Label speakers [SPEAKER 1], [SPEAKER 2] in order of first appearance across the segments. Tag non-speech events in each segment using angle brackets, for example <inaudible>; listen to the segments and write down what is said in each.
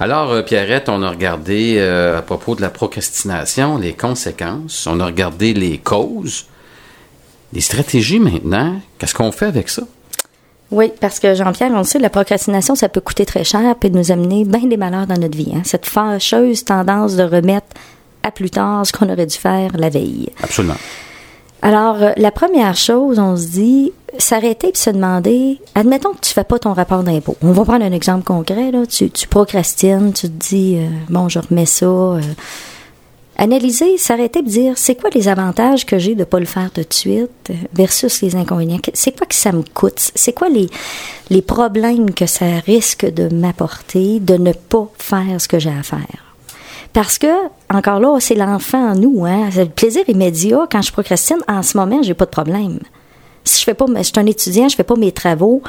[SPEAKER 1] Alors, euh, Pierrette, on a regardé euh, à propos de la procrastination les conséquences, on a regardé les causes, les stratégies maintenant. Qu'est-ce qu'on fait avec ça?
[SPEAKER 2] Oui, parce que Jean-Pierre, on sait, la procrastination, ça peut coûter très cher et nous amener bien des malheurs dans notre vie. Hein? Cette fâcheuse tendance de remettre à plus tard ce qu'on aurait dû faire la veille.
[SPEAKER 1] Absolument.
[SPEAKER 2] Alors, euh, la première chose, on se dit, s'arrêter et se demander, admettons que tu fais pas ton rapport d'impôt. On va prendre un exemple concret, là. Tu, procrastines, tu te dis, euh, bon, je remets ça. euh. analyser, s'arrêter et dire, c'est quoi les avantages que j'ai de pas le faire tout de suite euh, versus les inconvénients? C'est quoi que ça me coûte? C'est quoi les, les problèmes que ça risque de m'apporter de ne pas faire ce que j'ai à faire? Parce que, encore là, c'est l'enfant en nous, hein. Le plaisir immédiat. Quand je procrastine, en ce moment, j'ai pas de problème. Si je fais pas, je suis un étudiant, je fais pas mes travaux,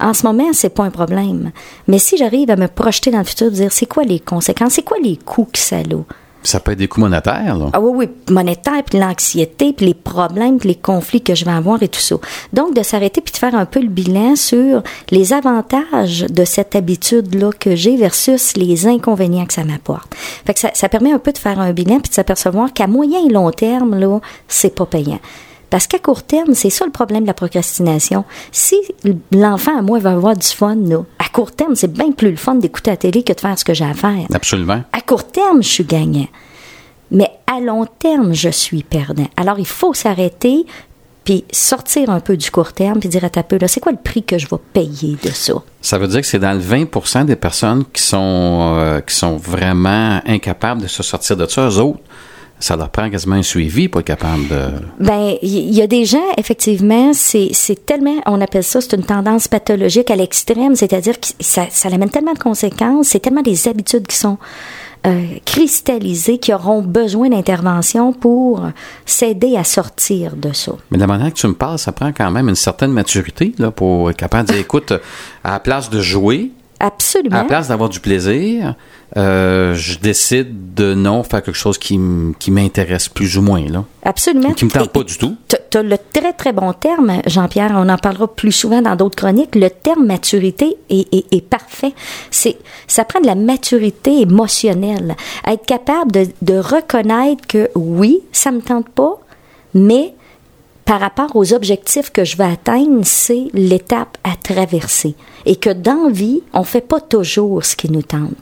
[SPEAKER 2] en ce moment, c'est pas un problème. Mais si j'arrive à me projeter dans le futur, dire, c'est quoi les conséquences, c'est quoi les coûts que ça a?
[SPEAKER 1] Ça peut être des coûts monétaires, là.
[SPEAKER 2] Ah oui, oui, monétaire, puis l'anxiété, puis les problèmes, puis les conflits que je vais avoir et tout ça. Donc, de s'arrêter puis de faire un peu le bilan sur les avantages de cette habitude-là que j'ai versus les inconvénients que ça m'apporte. Fait que ça, permet un peu de faire un bilan puis de s'apercevoir qu'à moyen et long terme, là, c'est pas payant. Parce qu'à court terme, c'est ça le problème de la procrastination. Si l'enfant à moi veut avoir du fun, là, court terme, c'est bien plus le fun d'écouter la télé que de faire ce que j'ai à faire.
[SPEAKER 1] Absolument.
[SPEAKER 2] À court terme, je suis gagnant. Mais à long terme, je suis perdant. Alors, il faut s'arrêter, puis sortir un peu du court terme, puis dire à ta peu, là, c'est quoi le prix que je vais payer de ça?
[SPEAKER 1] Ça veut dire que c'est dans le 20% des personnes qui sont, euh, qui sont vraiment incapables de se sortir de ça. Eux autres, ça leur prend quasiment un suivi pour être capable de...
[SPEAKER 2] Ben, il y, a des gens, effectivement, c'est c'est tellement, on appelle ça, c'est une tendance pathologique à l'extrême, c'est-à-dire que ça, ça amène tellement de conséquences, c'est tellement des habitudes qui sont euh, cristallisées, qui auront besoin d'intervention pour s'aider à sortir de ça.
[SPEAKER 1] Mais de la manière que tu me parles, ça prend quand même une certaine maturité là, pour être capable de dire, écoute, à la place de jouer,
[SPEAKER 2] Absolument.
[SPEAKER 1] à la place d'avoir du plaisir, euh, je décide de non faire quelque chose qui, m'intéresse plus ou moins. Là.
[SPEAKER 2] Absolument.
[SPEAKER 1] Qui me tente
[SPEAKER 2] Et-
[SPEAKER 1] pas du tout.
[SPEAKER 2] Tu as le très, très bon terme, Jean-Pierre, on en parlera plus souvent dans d'autres chroniques. Le terme maturité est, est- est parfait. C'est, ça prend de la maturité émotionnelle. Être capable de, de reconnaître que oui, ça me tente pas, mais par rapport aux objectifs que je vais atteindre, c'est l'étape à traverser. Et que dans vie, on fait pas toujours ce qui nous tente.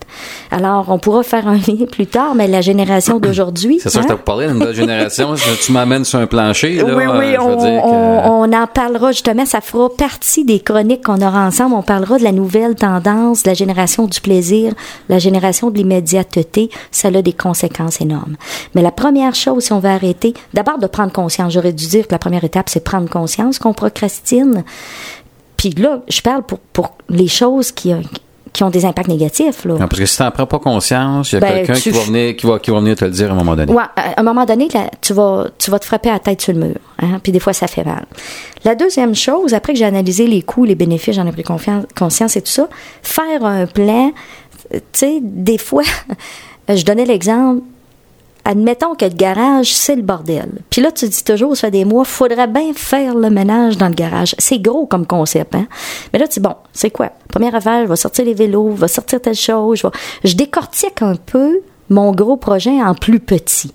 [SPEAKER 2] Alors, on pourra faire un lien plus tard, mais la génération <coughs> d'aujourd'hui...
[SPEAKER 1] C'est ça,
[SPEAKER 2] hein,
[SPEAKER 1] je t'ai parlé d'une nouvelle génération. <laughs> Tu m'amènes sur un plancher. Là,
[SPEAKER 2] oui, oui,
[SPEAKER 1] euh,
[SPEAKER 2] on,
[SPEAKER 1] que-
[SPEAKER 2] on- on en parlera justement. Ça fera partie des chroniques qu'on aura ensemble. On parlera de la nouvelle tendance, de la génération du plaisir, la génération de l'immédiateté. Ça a des conséquences énormes. Mais la première chose, si on veut arrêter, d'abord de prendre conscience. J'aurais dû dire que la première étape, c'est prendre conscience qu'on procrastine. Puis là, je parle pour, pour les choses qui, qui ont des impacts négatifs. Là.
[SPEAKER 1] Non, parce que si tu n'en prends pas conscience, il y a
[SPEAKER 2] Ben,
[SPEAKER 1] quelqu'un qui, va venir, qui, va, qui va venir te le dire à un moment donné.
[SPEAKER 2] Ouais, à un moment donné, là, tu vas, tu vas te frapper à la tête sur le mur. Hein, puis des fois, ça fait mal. La deuxième chose, après que j'ai analysé les coûts, les bénéfices, j'en ai pris confiance, conscience et tout ça, faire un plan, tu sais, des fois, <laughs> je donnais l'exemple, admettons que le garage, c'est le bordel. Puis là, tu dis toujours, ça fait des mois, faudrait bien faire le ménage dans le garage. C'est gros comme concept, hein? Mais là, tu dis, bon, c'est quoi? Première affaire, je vais sortir les vélos, je vais sortir telle chose. Je, vais- je décortique un peu mon gros projet en plus petit.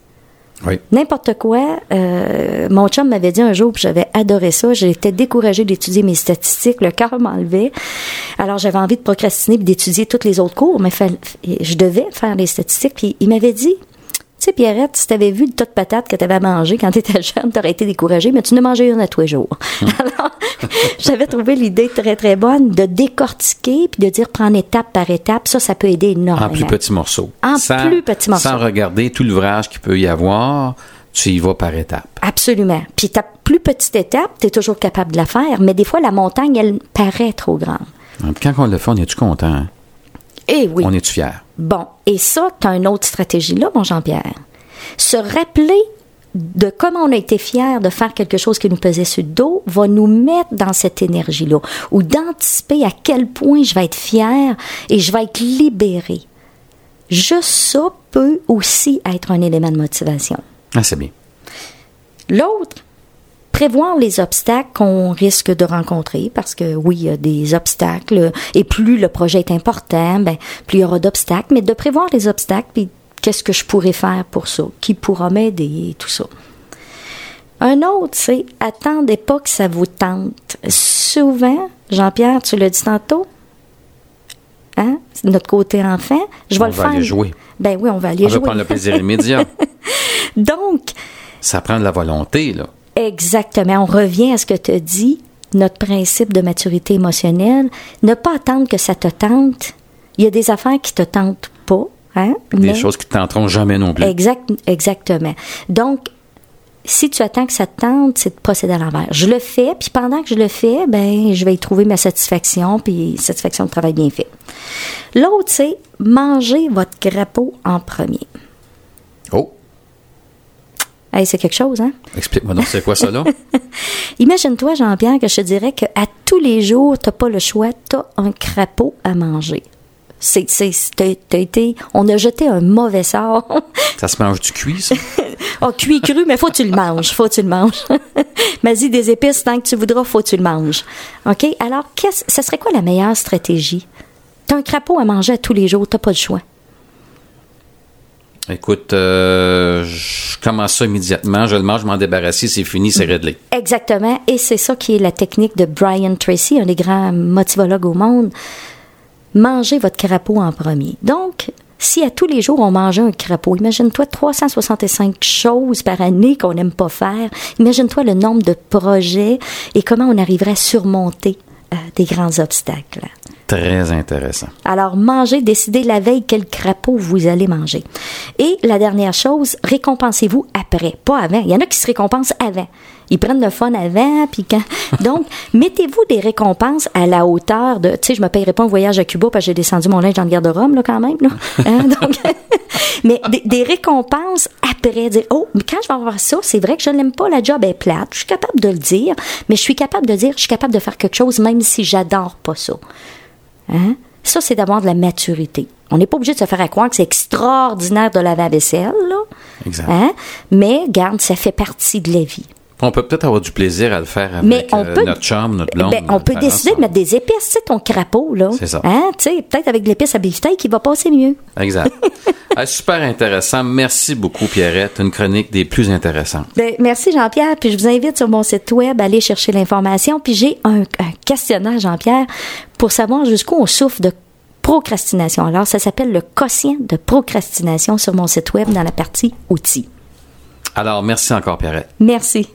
[SPEAKER 1] Oui.
[SPEAKER 2] N'importe quoi. euh, mon chum m'avait dit un jour, puis j'avais adoré ça. J'étais découragée d'étudier mes statistiques. Le cœur m'enlevait. Alors, j'avais envie de procrastiner puis d'étudier tous les autres cours, mais je devais faire les statistiques. Puis il m'avait dit, sais, Pierrette, si t'avais vu le tas de patates que t'avais mangé quand t'étais <laughs> jeune, t'aurais été découragée, mais tu ne mangeais une à tous les jours. <laughs> Alors, j'avais trouvé l'idée très, très bonne de décortiquer puis de dire prendre étape par étape. Ça, ça peut aider énormément.
[SPEAKER 1] En plus petits morceaux.
[SPEAKER 2] En plus petits morceaux.
[SPEAKER 1] Sans regarder tout l'ouvrage qu'il peut y avoir, tu y vas par étapes.
[SPEAKER 2] Absolument. Puis ta plus petite étape, tu es toujours capable de la faire, mais des fois, la montagne, elle paraît trop grande.
[SPEAKER 1] Puis Quand on le fait, on est-tu content? hein?
[SPEAKER 2] Eh oui.
[SPEAKER 1] On est-tu fier?
[SPEAKER 2] Bon, et ça, tu as une autre stratégie là, mon Jean-Pierre. Se rappeler de comment on a été fier de faire quelque chose qui nous pesait sur le dos va nous mettre dans cette énergie-là, ou d'anticiper à quel point je vais être fier et je vais être libéré. Juste ça peut aussi être un élément de motivation.
[SPEAKER 1] Ah, c'est bien.
[SPEAKER 2] L'autre, prévoir les obstacles qu'on risque de rencontrer, parce que oui, il y a des obstacles, et plus le projet est important, ben, plus il y aura d'obstacles, mais de prévoir les obstacles, puis qu'est-ce que je pourrais faire pour ça, qui pourra m'aider, et tout ça. Un autre, c'est attendez pas que ça vous tente. Souvent, Jean-Pierre, tu l'as dit tantôt, hein, notre côté enfant, je vais
[SPEAKER 1] on
[SPEAKER 2] le
[SPEAKER 1] va
[SPEAKER 2] faire.
[SPEAKER 1] aller jouer.
[SPEAKER 2] Ben oui, on va aller
[SPEAKER 1] On
[SPEAKER 2] jouer.
[SPEAKER 1] veut prendre le plaisir immédiat. <laughs>
[SPEAKER 2] Donc,
[SPEAKER 1] Ça prend de la volonté, là.
[SPEAKER 2] Exactement. On revient à ce que tu dit, notre principe de maturité émotionnelle. Ne pas attendre que ça te tente. Il y a des affaires qui te tentent pas. Hein?
[SPEAKER 1] Des
[SPEAKER 2] mais-
[SPEAKER 1] choses qui ne tenteront jamais non plus.
[SPEAKER 2] Exact, exactement. Donc, si tu attends que ça te tente, c'est de procéder à l'envers. Je le fais, puis pendant que je le fais, ben, je vais y trouver ma satisfaction, puis satisfaction de travail bien fait. L'autre, c'est manger votre crapaud en premier. Hey, c'est quelque chose, hein?
[SPEAKER 1] explique-moi donc, c'est quoi ça, là? <laughs>
[SPEAKER 2] Imagine-toi, Jean-Pierre, que je te dirais qu'à tous les jours, t'as pas le choix, t'as un crapaud à manger. C'est, t'as été, on a jeté un mauvais sort. <laughs>
[SPEAKER 1] Ça se mange du cuit, ça?
[SPEAKER 2] oh, cuit cru, mais faut que tu le manges, faut que tu le manges. <laughs> Vas-y, des épices, tant que tu voudras, faut que tu le manges. OK? Alors, qu'est-ce, ça serait quoi la meilleure stratégie? T'as un crapaud à manger à tous les jours, t'as pas le choix.
[SPEAKER 1] Écoute, euh, je commence ça immédiatement, je le mange, je m'en débarrasse, c'est fini, c'est réglé.
[SPEAKER 2] Exactement. Et c'est ça qui est la technique de Brian Tracy, un des grands motivologues au monde. Mangez votre crapaud en premier. Donc, si à tous les jours on mangeait un crapaud, imagine-toi 365 choses par année qu'on n'aime pas faire. Imagine-toi le nombre de projets et comment on arriverait à surmonter des grands obstacles.
[SPEAKER 1] Très intéressant.
[SPEAKER 2] Alors, mangez, décidez la veille quel crapaud vous allez manger. Et la dernière chose, récompensez-vous après, pas avant. Il y en a qui se récompensent avant. Ils prennent le fun avant, puis quand. Donc, <laughs> mettez-vous des récompenses à la hauteur de. Tu sais, je me payerai pas un voyage à Cuba parce que j'ai descendu mon linge dans le garde-robe, là, quand même. Là. <laughs> Hein, donc, <laughs> mais des, des récompenses après. Dire, oh, mais quand je vais avoir ça, c'est vrai que je n'aime pas, la job est plate. Je suis capable de le dire, mais je suis capable de dire, je suis capable de faire quelque chose même si j'adore pas ça. Hein? Ça, c'est d'avoir de la maturité. On n'est pas obligé de se faire à croire que c'est extraordinaire de laver la vaisselle, là.
[SPEAKER 1] Exact.
[SPEAKER 2] Hein? Mais, garde, ça fait partie de la vie.
[SPEAKER 1] On peut peut-être avoir du plaisir à le faire avec
[SPEAKER 2] Mais on
[SPEAKER 1] euh,
[SPEAKER 2] peut-
[SPEAKER 1] notre chambre, notre blonde.
[SPEAKER 2] Ben, on peut décider de
[SPEAKER 1] ensemble.
[SPEAKER 2] mettre des épices, tu sais, ton crapaud, là.
[SPEAKER 1] C'est ça.
[SPEAKER 2] Hein? Tu sais, peut-être avec de l'épice à beefsteak, il va passer mieux.
[SPEAKER 1] Exact. <laughs> Ah, super intéressant. Merci beaucoup, Pierrette. Une chronique des plus intéressantes.
[SPEAKER 2] Ben, merci Jean-Pierre, puis je vous invite sur mon site web à aller chercher l'information. Puis j'ai un, un questionnaire, Jean-Pierre, pour savoir jusqu'où on souffre de procrastination. Alors, ça s'appelle le quotient de procrastination sur mon site web dans la partie outils.
[SPEAKER 1] Alors, merci encore, Pierrette.
[SPEAKER 2] Merci.